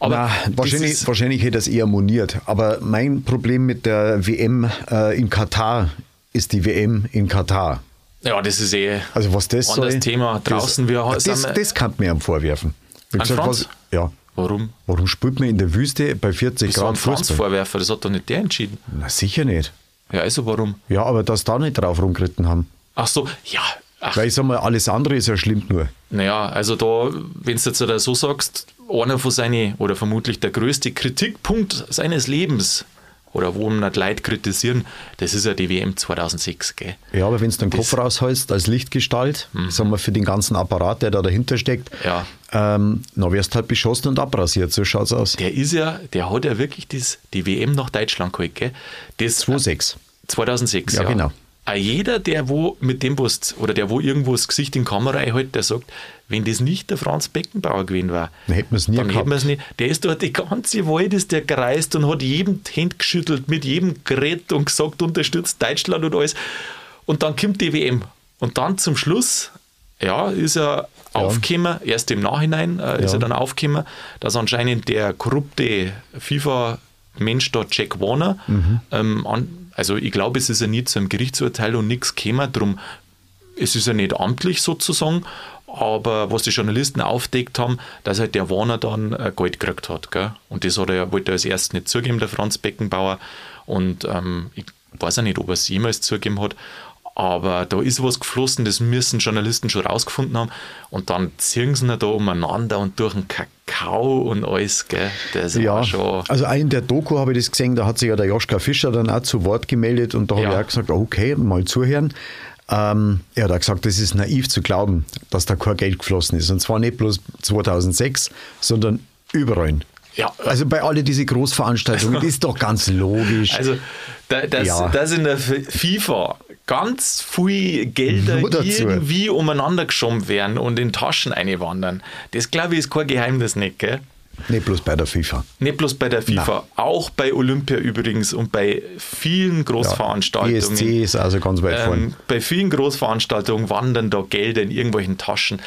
Aber Na, das wahrscheinlich, ist- wahrscheinlich hätte er es eher moniert. Aber mein Problem mit der WM äh, in Katar ist die WM in Katar. ja, das ist eh Also was das anderes soll, Thema. Draußen, wir das, sind das, das kann man ihm vorwerfen. Wie An Franz? ja. Warum? Warum spielt man in der Wüste bei 40 Das war ein Grad Fußball? Vorwerfer, das hat doch nicht der entschieden. Na sicher nicht. Ja, also warum? Ja, aber dass da nicht drauf rumgeritten haben. Ach so, ja. Ach, Weil ich sag mal, alles andere ist ja schlimm nur. naja, also da, wenn du jetzt so sagst, einer von seinen, oder vermutlich der größte Kritikpunkt seines Lebens, oder wo ihn nicht Leute kritisieren, das ist ja die WM 2006, gell? Ja, aber wenn du den Kopf rausholst als Lichtgestalt, sagen wir für den ganzen Apparat, der da dahinter steckt, Ja. ähm, dann wirst du halt beschossen und abrasiert. So schaut's aus. Der ist ja, der hat ja wirklich das, die WM nach Deutschland geholt, gell? Das, 2,6. 2006, Ja, ja. genau. Jeder, der wo mit dem was, oder der wo irgendwo das Gesicht in die Kamera hält, der sagt, wenn das nicht der Franz Beckenbauer gewesen war, Dann hätten wir es nie dann gehabt. hätten nicht. Der ist dort die ganze Wald ist der gereist und hat jedem die Hände geschüttelt, mit jedem geredet und gesagt, unterstützt Deutschland und alles. Und dann kommt die WM. Und dann zum Schluss, ja, ist er aufgekommen, erst im Nachhinein äh, ist Ja. er dann aufgekommen, dass anscheinend der korrupte FIFA-Mensch da, Jack Warner, Mhm. ähm, an, also ich glaube, es ist ja nie zu einem Gerichtsurteil und nichts gekommen, drum es ist ja nicht amtlich sozusagen, aber was die Journalisten aufdeckt haben, dass halt der Warner dann äh, Geld gekriegt hat. Gell? Und das hat er, wollte er als erstes nicht zugeben, der Franz Beckenbauer. Und ähm, ich weiß auch nicht, ob er es jemals zugeben hat. Aber da ist was geflossen, das müssen Journalisten schon rausgefunden haben. Und dann ziehen sie ihn da umeinander und durch den Kakao und alles. Gell? Das Ja, schon. also in der Doku habe ich das gesehen, da hat sich ja der Joschka Fischer dann auch zu Wort gemeldet und da habe Ja. ich auch gesagt, okay, mal zuhören. Ähm, er hat auch gesagt, das ist naiv zu glauben, dass da kein Geld geflossen ist. Und zwar nicht bloß 2006, sondern überall. Ja, Also bei alle diese Großveranstaltungen, das ist doch ganz logisch. Also, da, dass, Ja. dass in der FIFA ganz viel Gelder irgendwie umeinander geschoben werden und in Taschen einwandern. Das glaube ich ist kein Geheimnis nicht, gell? Nicht bloß bei der FIFA. Nicht bloß bei der FIFA, auch bei Olympia übrigens und bei vielen Großveranstaltungen. ESC ist also ganz weit vorne. ähm, bei vielen Großveranstaltungen wandern da Gelder in irgendwelchen Taschen.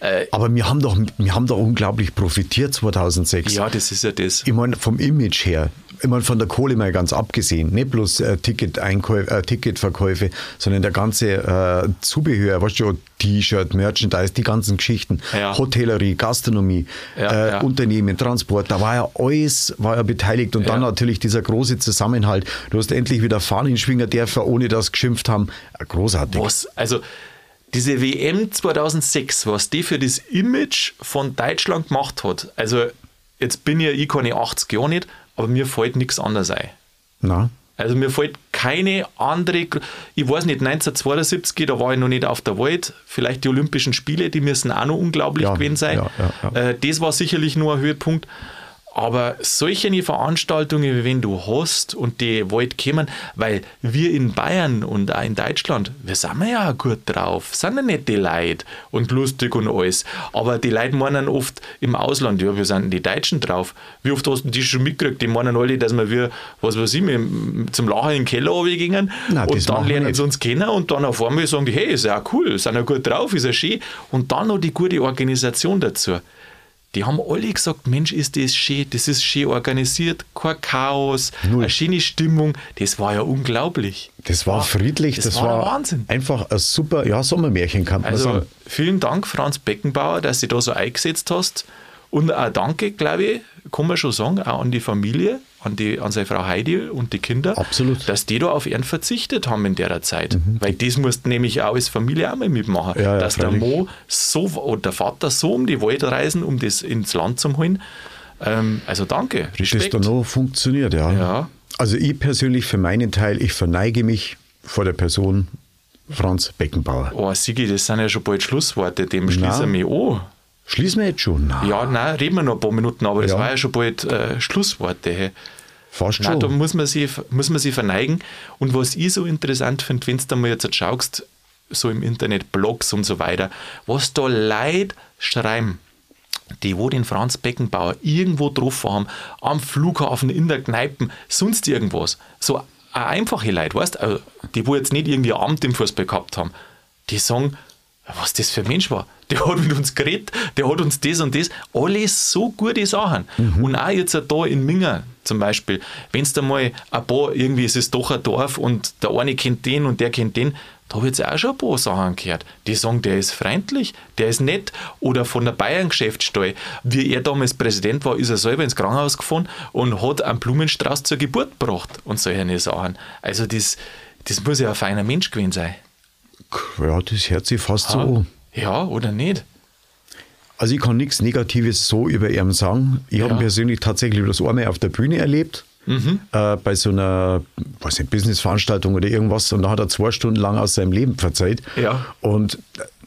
Äh, Aber wir haben, doch, wir haben doch unglaublich profitiert 2006. ja, das ist ja das. Ich meine, vom Image her, meine, von der Kohle mal ganz abgesehen, nicht bloß äh, Ticket-Einkäufe, äh, Ticketverkäufe, sondern der ganze äh, Zubehör, weißt du, T-Shirt, Merchandise, die ganzen Geschichten, Ja. Hotellerie, Gastronomie, Ja, äh, ja. Unternehmen, Transport, da war ja alles war ja beteiligt und dann natürlich dieser große Zusammenhalt. Du hast endlich wieder Fahnenschwinger dürfen, ohne das geschimpft haben. Großartig. Was, also diese WM 2006, was die für das Image von Deutschland gemacht hat, also jetzt bin ja ich keine 80 Jahre nicht, aber mir fällt nichts anderes ein. Na? Also mir fällt keine andere, ich weiß nicht, 1972, da war ich noch nicht auf der Welt, vielleicht die Olympischen Spiele, die müssen auch noch unglaublich Ja, gewesen sein. ja, ja, ja. Äh, das war sicherlich nur ein Höhepunkt. Aber solche Veranstaltungen, wie wenn du hast und die wollt kommen, weil wir in Bayern und auch in Deutschland, wir sind ja gut drauf, sind ja nicht die Leute und lustig und alles. Aber die Leute meinen oft im Ausland, ja, wir sind die Deutschen drauf. Wie oft hast du die schon mitgekriegt? Die meinen alle, dass wir, wir was weiß ich, zum Lachen in den Keller runtergingen Nein, und dann lernen sie uns kennen und dann auf einmal sagen die, hey, ist ja cool, sind ja gut drauf, ist ja schön. Und dann noch die gute Organisation dazu. Die haben alle gesagt, Mensch, ist das schön, das ist schön organisiert, kein Chaos, Null. eine schöne Stimmung. Das war ja unglaublich. Das war friedlich, das das, war der Wahnsinn. einfach ein super ja, Sommermärchen, kann man Also sagen. vielen Dank, Franz Beckenbauer, dass du da so eingesetzt hast. Und auch danke, glaube ich, kann man schon sagen, auch an die Familie, an, die, an seine Frau Heidi und die Kinder, Absolut. dass die da auf ihn verzichtet haben in der Zeit. Weil das musst nämlich auch als Familie auch mal mitmachen. Mhm. Ja, ja, dass der freilich. Mo so oder der Vater so um die Welt reisen, um das ins Land zu holen. Ähm, also danke, das Respekt. da noch funktioniert, ja. Ja. Also ich persönlich für meinen Teil, ich verneige mich vor der Person Franz Beckenbauer. Oh, Sigi, das sind ja schon bald Schlussworte, dem schließen wir mich an. Schließen wir jetzt schon? Ja, nein, reden wir noch ein paar Minuten, aber das Ja. war ja schon bald äh, Schlussworte. Hey. fast Nein, da schon. muss man, sich, muss man sich verneigen. Und was ich so interessant finde, wenn du mal jetzt schaust, so im Internet, Blogs und so weiter, was da Leute schreiben, die wo den Franz Beckenbauer irgendwo drauf haben, am Flughafen, in der Kneipe, sonst irgendwas. So eine einfache Leute, weißt also die wo jetzt nicht irgendwie ein Amt im Fußball gehabt haben, die sagen, was das für ein Mensch war. Der hat mit uns geredet, der hat uns das und das. Alles so gute Sachen. Und auch jetzt da in Minger zum Beispiel, wenn es da mal ein paar, irgendwie ist es doch ein Dorf und der eine kennt den und der kennt den, da habe ich jetzt auch schon ein paar Sachen gehört. Die sagen, der ist freundlich, der ist nett. Oder von der Bayern-Geschäftsstelle, wie er damals Präsident war, ist er selber ins Krankenhaus gefahren und hat einen Blumenstrauß zur Geburt gebracht und solche Sachen. Also das, das muss ja ein feiner Mensch gewesen sein. Ja, das hört sich fast so an. Ja, oder nicht? Also ich kann nichts Negatives so über ihn sagen. Ich habe Ja. ihn persönlich tatsächlich das einmal auf der Bühne erlebt. Mhm. Äh, bei so einer weiß nicht, Businessveranstaltung oder irgendwas und da hat er zwei Stunden lang aus seinem Leben verzeiht. Ja. Und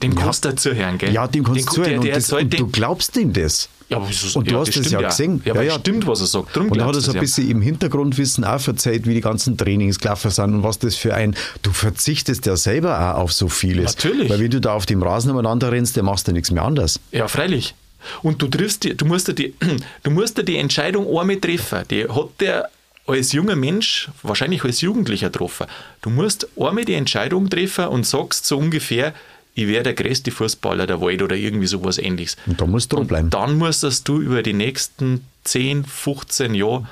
Dem ja, kannst du zuhören, gell? Ja, dem kannst du zuhören. Der, der und, das, und du glaubst ihm das. Ja, ist- Und du ja, hast das ja gesehen. Ja, Ja, ja. stimmt, was er sagt. Drum Und hat er glaubst so du ein es bisschen im Hintergrundwissen auch verzeiht, wie die ganzen Trainings gelaufen sind und was das für ein. Du verzichtest ja selber auch auf so vieles. Natürlich. Weil wenn du da auf dem Rasen umeinander rennst, dann machst du nichts mehr anders. Ja. ja, freilich. Und du triffst die, du musst dir die, du musst dir die Entscheidung einmal treffen. Die hat der als junger Mensch, wahrscheinlich als Jugendlicher getroffen. Du musst einmal die Entscheidung treffen und sagst so ungefähr, ich wäre der größte Fußballer der Welt oder irgendwie sowas ähnliches. Und da musst du dranbleiben. Dann musstest du über die nächsten 10, 15 Jahre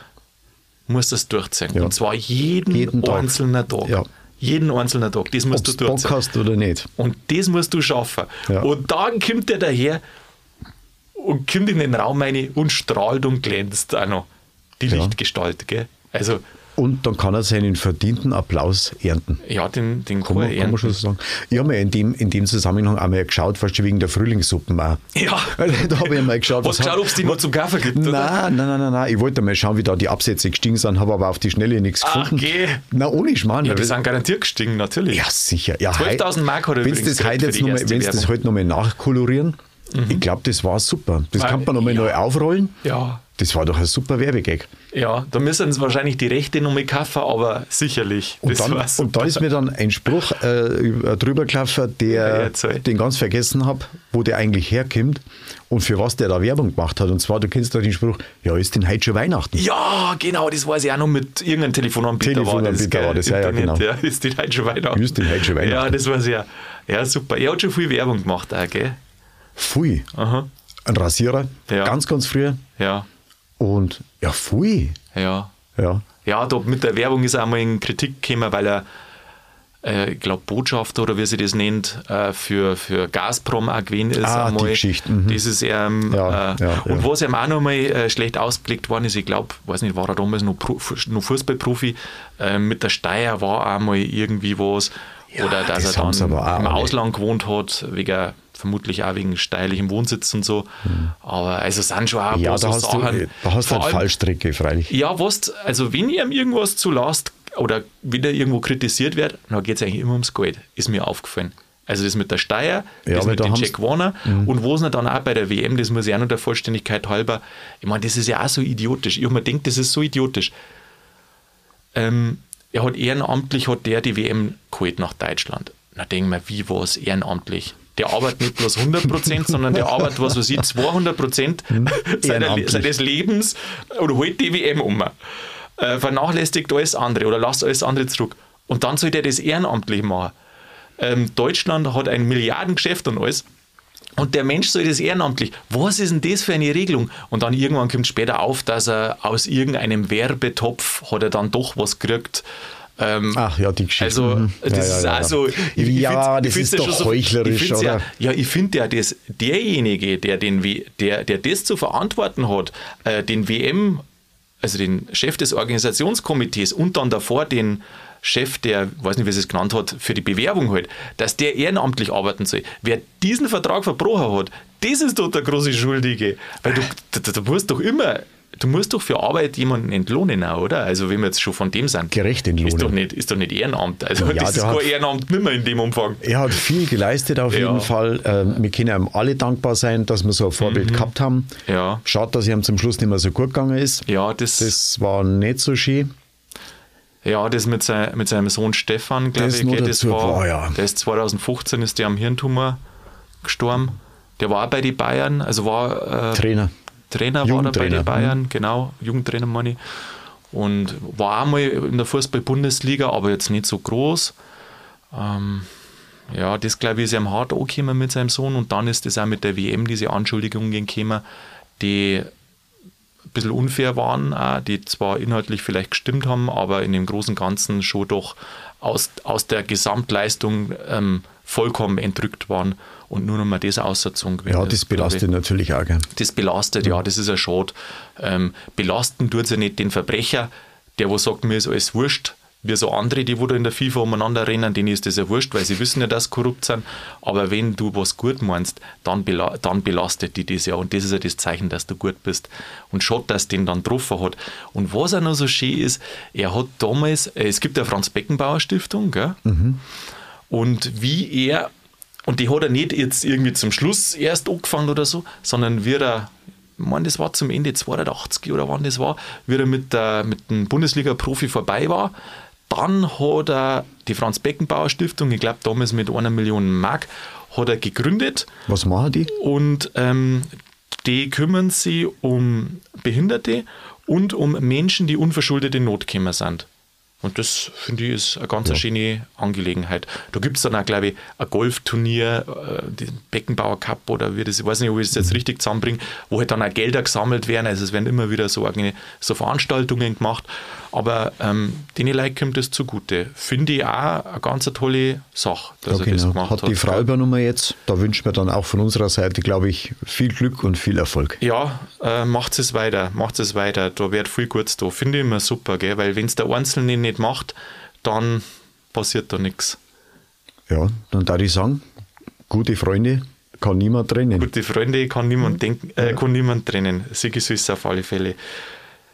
musst das durchziehen. Ja. Und zwar jeden, Jeden Tag. einzelnen Tag. Ja. Jeden einzelnen Tag. Das musst Ob du du Bock durchziehen. hast oder nicht. Und das musst du schaffen. Ja. Und dann kommt der daher und kommt in den Raum rein und strahlt und glänzt auch noch. Die. Lichtgestalt, gell? Also, Und dann kann er seinen verdienten Applaus ernten. ja, den, den Kann kann man, man kann man schon ernten. so sagen. Ich habe mir in dem, in dem Zusammenhang einmal geschaut, fast wegen der Frühlingssuppen auch. Ja. da habe ich mal geschaut, Was geschaut, ob es die noch zum Kaffee gibt, oder? Nein, nein, nein, nein, nein. Ich wollte mal schauen, wie da die Absätze gestiegen sind, habe aber auf die Schnelle nichts Ach, gefunden. geh. Na, ohne Schmarrn. Ja, die sind garantiert gestiegen, natürlich. ja, sicher. Ja, 12.000 Mark hat er Wenn das heute jetzt erste wenn's das. Mhm. heute nochmal nachkolorieren, ich glaube, das war super. Das Weil- kann man nochmal ja. neu aufrollen. Ja. Das war doch ein super Werbegag. Ja, da müssen sie wahrscheinlich die Rechte noch mit kaufen, aber sicherlich. Und, dann, und da ist mir dann ein Spruch äh, drüber gelaufen, der ja, den ganz vergessen habe, wo der eigentlich herkommt und für was der da Werbung gemacht hat. Und zwar, du kennst doch den Spruch, ja, ist denn heute schon Weihnachten? Ja, genau, das weiß ich auch noch mit irgendeinem Telefonanbieter. Telefonanbieter war das, war das ja, ja, genau. Ja, ist denn heute schon Weihnachten? Ist denn heute schon Weihnachten? Ja, das weiß ich ja. Ja, super. Er hat schon viel Werbung gemacht auch, gell? Viel. Aha. Ein Rasierer, ja. ganz, ganz früher. Ja. Und ja, viel. Ja. Ja. Ja, da mit der Werbung ist er einmal in Kritik gekommen, weil er, äh, ich glaube, Botschafter oder wie sie das nennt, äh, für, für Gazprom auch gewesen ist. Ah, einmal. die Geschichte. Mhm. Das ist ähm, ja, äh, ja, und ja. was ihm auch nochmal äh, schlecht ausgelegt worden ist, ich glaube, weiß nicht, war er damals noch, Pro, noch Fußballprofi, äh, mit der Steier war einmal irgendwie was. oder dass das er dann im Ausland gewohnt hat, wegen vermutlich auch wegen steiligem Wohnsitz und so. Mhm. Aber also sind schon auch ja, da so hast Sachen. Du, da hast du halt Fallstrecke, freilich. Ja, was, also wenn ihm irgendwas zu Last oder wieder irgendwo kritisiert wird, dann geht es eigentlich immer ums Geld, ist mir aufgefallen. Also das mit der Steuer, ja, das mit da dem Jack Warner mhm. und wo es dann auch bei der WM, das muss ich auch noch der Vollständigkeit halber, ich meine, das ist ja auch so idiotisch. Ich habe mir gedacht, das ist so idiotisch. Ähm, er hat ehrenamtlich hat der die WM geholt nach Deutschland. Na denke ich mir, wie war es ehrenamtlich? Der arbeitet nicht bloß 100 Prozent, sondern der arbeitet, was weiß ich, 200 Prozent hm. seines Lebens oder holt die WM um. Äh, vernachlässigt alles andere oder lasst alles andere zurück. Und dann soll der das ehrenamtlich machen. Ähm, Deutschland hat ein Milliardengeschäft und alles. Und der Mensch soll das ehrenamtlich. Was ist denn das für eine Regelung? Und dann irgendwann kommt später auf, dass er aus irgendeinem Werbetopf hat er dann doch was gekriegt ähm, Ach ja, die Geschichte. Also, mhm. das ja, ist ja, also. Ich, ja, ich das ist doch so, heuchlerisch, oder? Ja, ja, ich finde ja, dass derjenige, der, den, der, der das zu verantworten hat, äh, den WM, also den Chef des Organisationskomitees und dann davor den Chef, der, weiß nicht, wie sie es genannt hat, für die Bewerbung halt, dass der ehrenamtlich arbeiten soll. Wer diesen Vertrag verbrochen hat, das ist doch der große Schuldige. Weil du, du, du musst doch immer du musst doch für Arbeit jemanden entlohnen, auch, oder? Also, wenn wir jetzt schon von dem sind. Gerecht entlohnen. Ist doch nicht, ist doch nicht Ehrenamt. Also, ja, das ist kein Ehrenamt nicht mehr in dem Umfang. Er hat viel geleistet, auf ja. jeden Fall. Ähm, wir können ihm alle dankbar sein, dass wir so ein Vorbild mhm. gehabt haben. Ja. Schade, dass es ihm zum Schluss nicht mehr so gut gegangen ist. Ja, das, das war nicht so schön. Ja, das mit, sein, mit seinem Sohn Stefan, glaube ich, das dazu, war, oh, ja. der ist 2015 ist der am Hirntumor gestorben. Der war bei den Bayern, also war äh, Trainer. Trainer war er bei den Bayern, mhm. genau, Jugendtrainer meine ich. Und war einmal in der Fußball-Bundesliga, aber jetzt nicht so groß. Ähm, ja, das glaube ich ist ihm hart angekommen mit seinem Sohn und dann ist das auch mit der WM, diese Anschuldigungen gekommen, die ein bisschen unfair waren, auch, die zwar inhaltlich vielleicht gestimmt haben, aber in dem großen Ganzen schon doch aus, aus der Gesamtleistung ähm, vollkommen entrückt waren und nur noch mal das ausgezogen werden. Ja, das belastet natürlich auch. Gern. Das belastet, ja, das ist ein Schade. Ähm, belasten tut es ja nicht den Verbrecher, der wo sagt, mir ist alles wurscht, wie so andere, die wo da in der FIFA umeinander rennen, denen ist das ja wurscht, weil sie wissen ja, dass sie korrupt sind. Aber wenn du was gut meinst, dann, bela dann belastet die das ja. Und das ist ja das Zeichen, dass du gut bist. Und schaut, dass den dann getroffen hat. Und was auch noch so schön ist, er hat damals, äh, es gibt ja Franz Beckenbauer Stiftung, gell? Mhm. Und wie er und die hat er nicht jetzt irgendwie zum Schluss erst angefangen oder so, sondern wie er, ich meine, das war zum Ende 82 oder wann das war, wie er mit, der, mit dem Bundesliga-Profi vorbei war. Dann hat er die Franz Beckenbauer Stiftung, ich glaube damals mit einer Million Mark, hat er gegründet. Was machen die? Und ähm, die kümmern sich um Behinderte und um Menschen, die unverschuldet in Not gekommen sind. Und das finde ich ist eine ganz ja. schöne Angelegenheit. Da gibt es dann auch, glaube ich, ein Golfturnier, äh, den Beckenbauer Cup oder wie das, ich weiß nicht, ob ich das jetzt richtig zusammenbringe, wo halt dann auch Gelder gesammelt werden. Also es werden immer wieder so, so Veranstaltungen gemacht. Aber ähm, den Leuten kommt das zugute. Finde ich auch eine ganz tolle Sache, dass ja, er genau. das gemacht hat. Hat die Frau übernommen jetzt. Da wünschen wir dann auch von unserer Seite, glaube ich, viel Glück und viel Erfolg. Ja, äh, macht es weiter, macht es weiter. Da wird viel Gutes da. Finde ich immer super, gell? weil wenn es der Einzelne nicht macht, dann passiert da nichts. Ja, dann darf ich sagen, gute Freunde kann niemand trennen. Gute Freunde kann niemand, mhm. denken, äh, kann niemand trennen. Sigi Süß auf alle Fälle.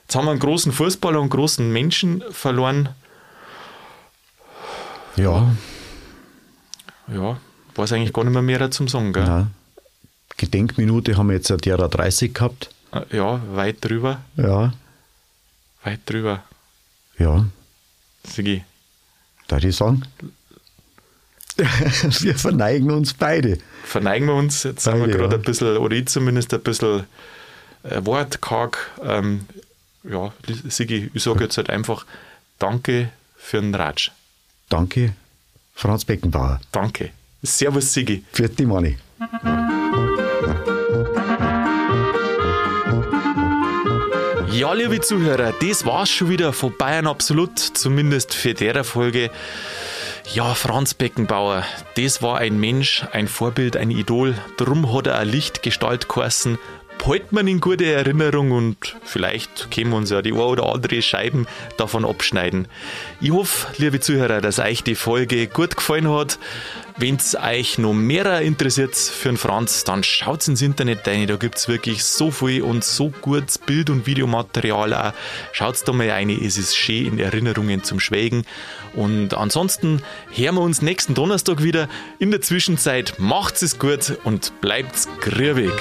Jetzt haben wir einen großen Fußballer und einen großen Menschen verloren. Ja. Ja, weiß eigentlich gar nicht mehr mehr zum Sagen. Gell? Nein. Gedenkminute haben wir jetzt derer 30 gehabt. Ja, weit drüber. Ja. Weit drüber. Ja. Sigi. Darf ich sagen? wir verneigen uns beide. Verneigen wir uns. Jetzt sind wir Beide, gerade ja. ein bisschen, oder ich zumindest ein bisschen äh, wortkarg. Ähm, ja, Sigi, ich sage jetzt halt einfach Danke für den Ratsch. Danke, Franz Beckenbauer. Danke. Servus, Sigi. Für die Money. Ja, liebe Zuhörer, das war's schon wieder von Bayern Absolut, zumindest für der Folge. Ja, Franz Beckenbauer, das war ein Mensch, ein Vorbild, ein Idol. Drum hat er eine Lichtgestalt geheißen. Behält man in gute Erinnerung und vielleicht können wir uns ja die ein oder andere Scheiben davon abschneiden. Ich hoffe, liebe Zuhörer, dass euch die Folge gut gefallen hat. Wenn es euch noch mehr interessiert für den Franz, dann schaut ins Internet rein. Da gibt es wirklich so viel und so gutes Bild- und Videomaterial auch. Schaut da mal rein, es ist schön in Erinnerungen zum Schweigen. Und ansonsten hören wir uns nächsten Donnerstag wieder. In der Zwischenzeit macht's es gut und bleibt's grübig.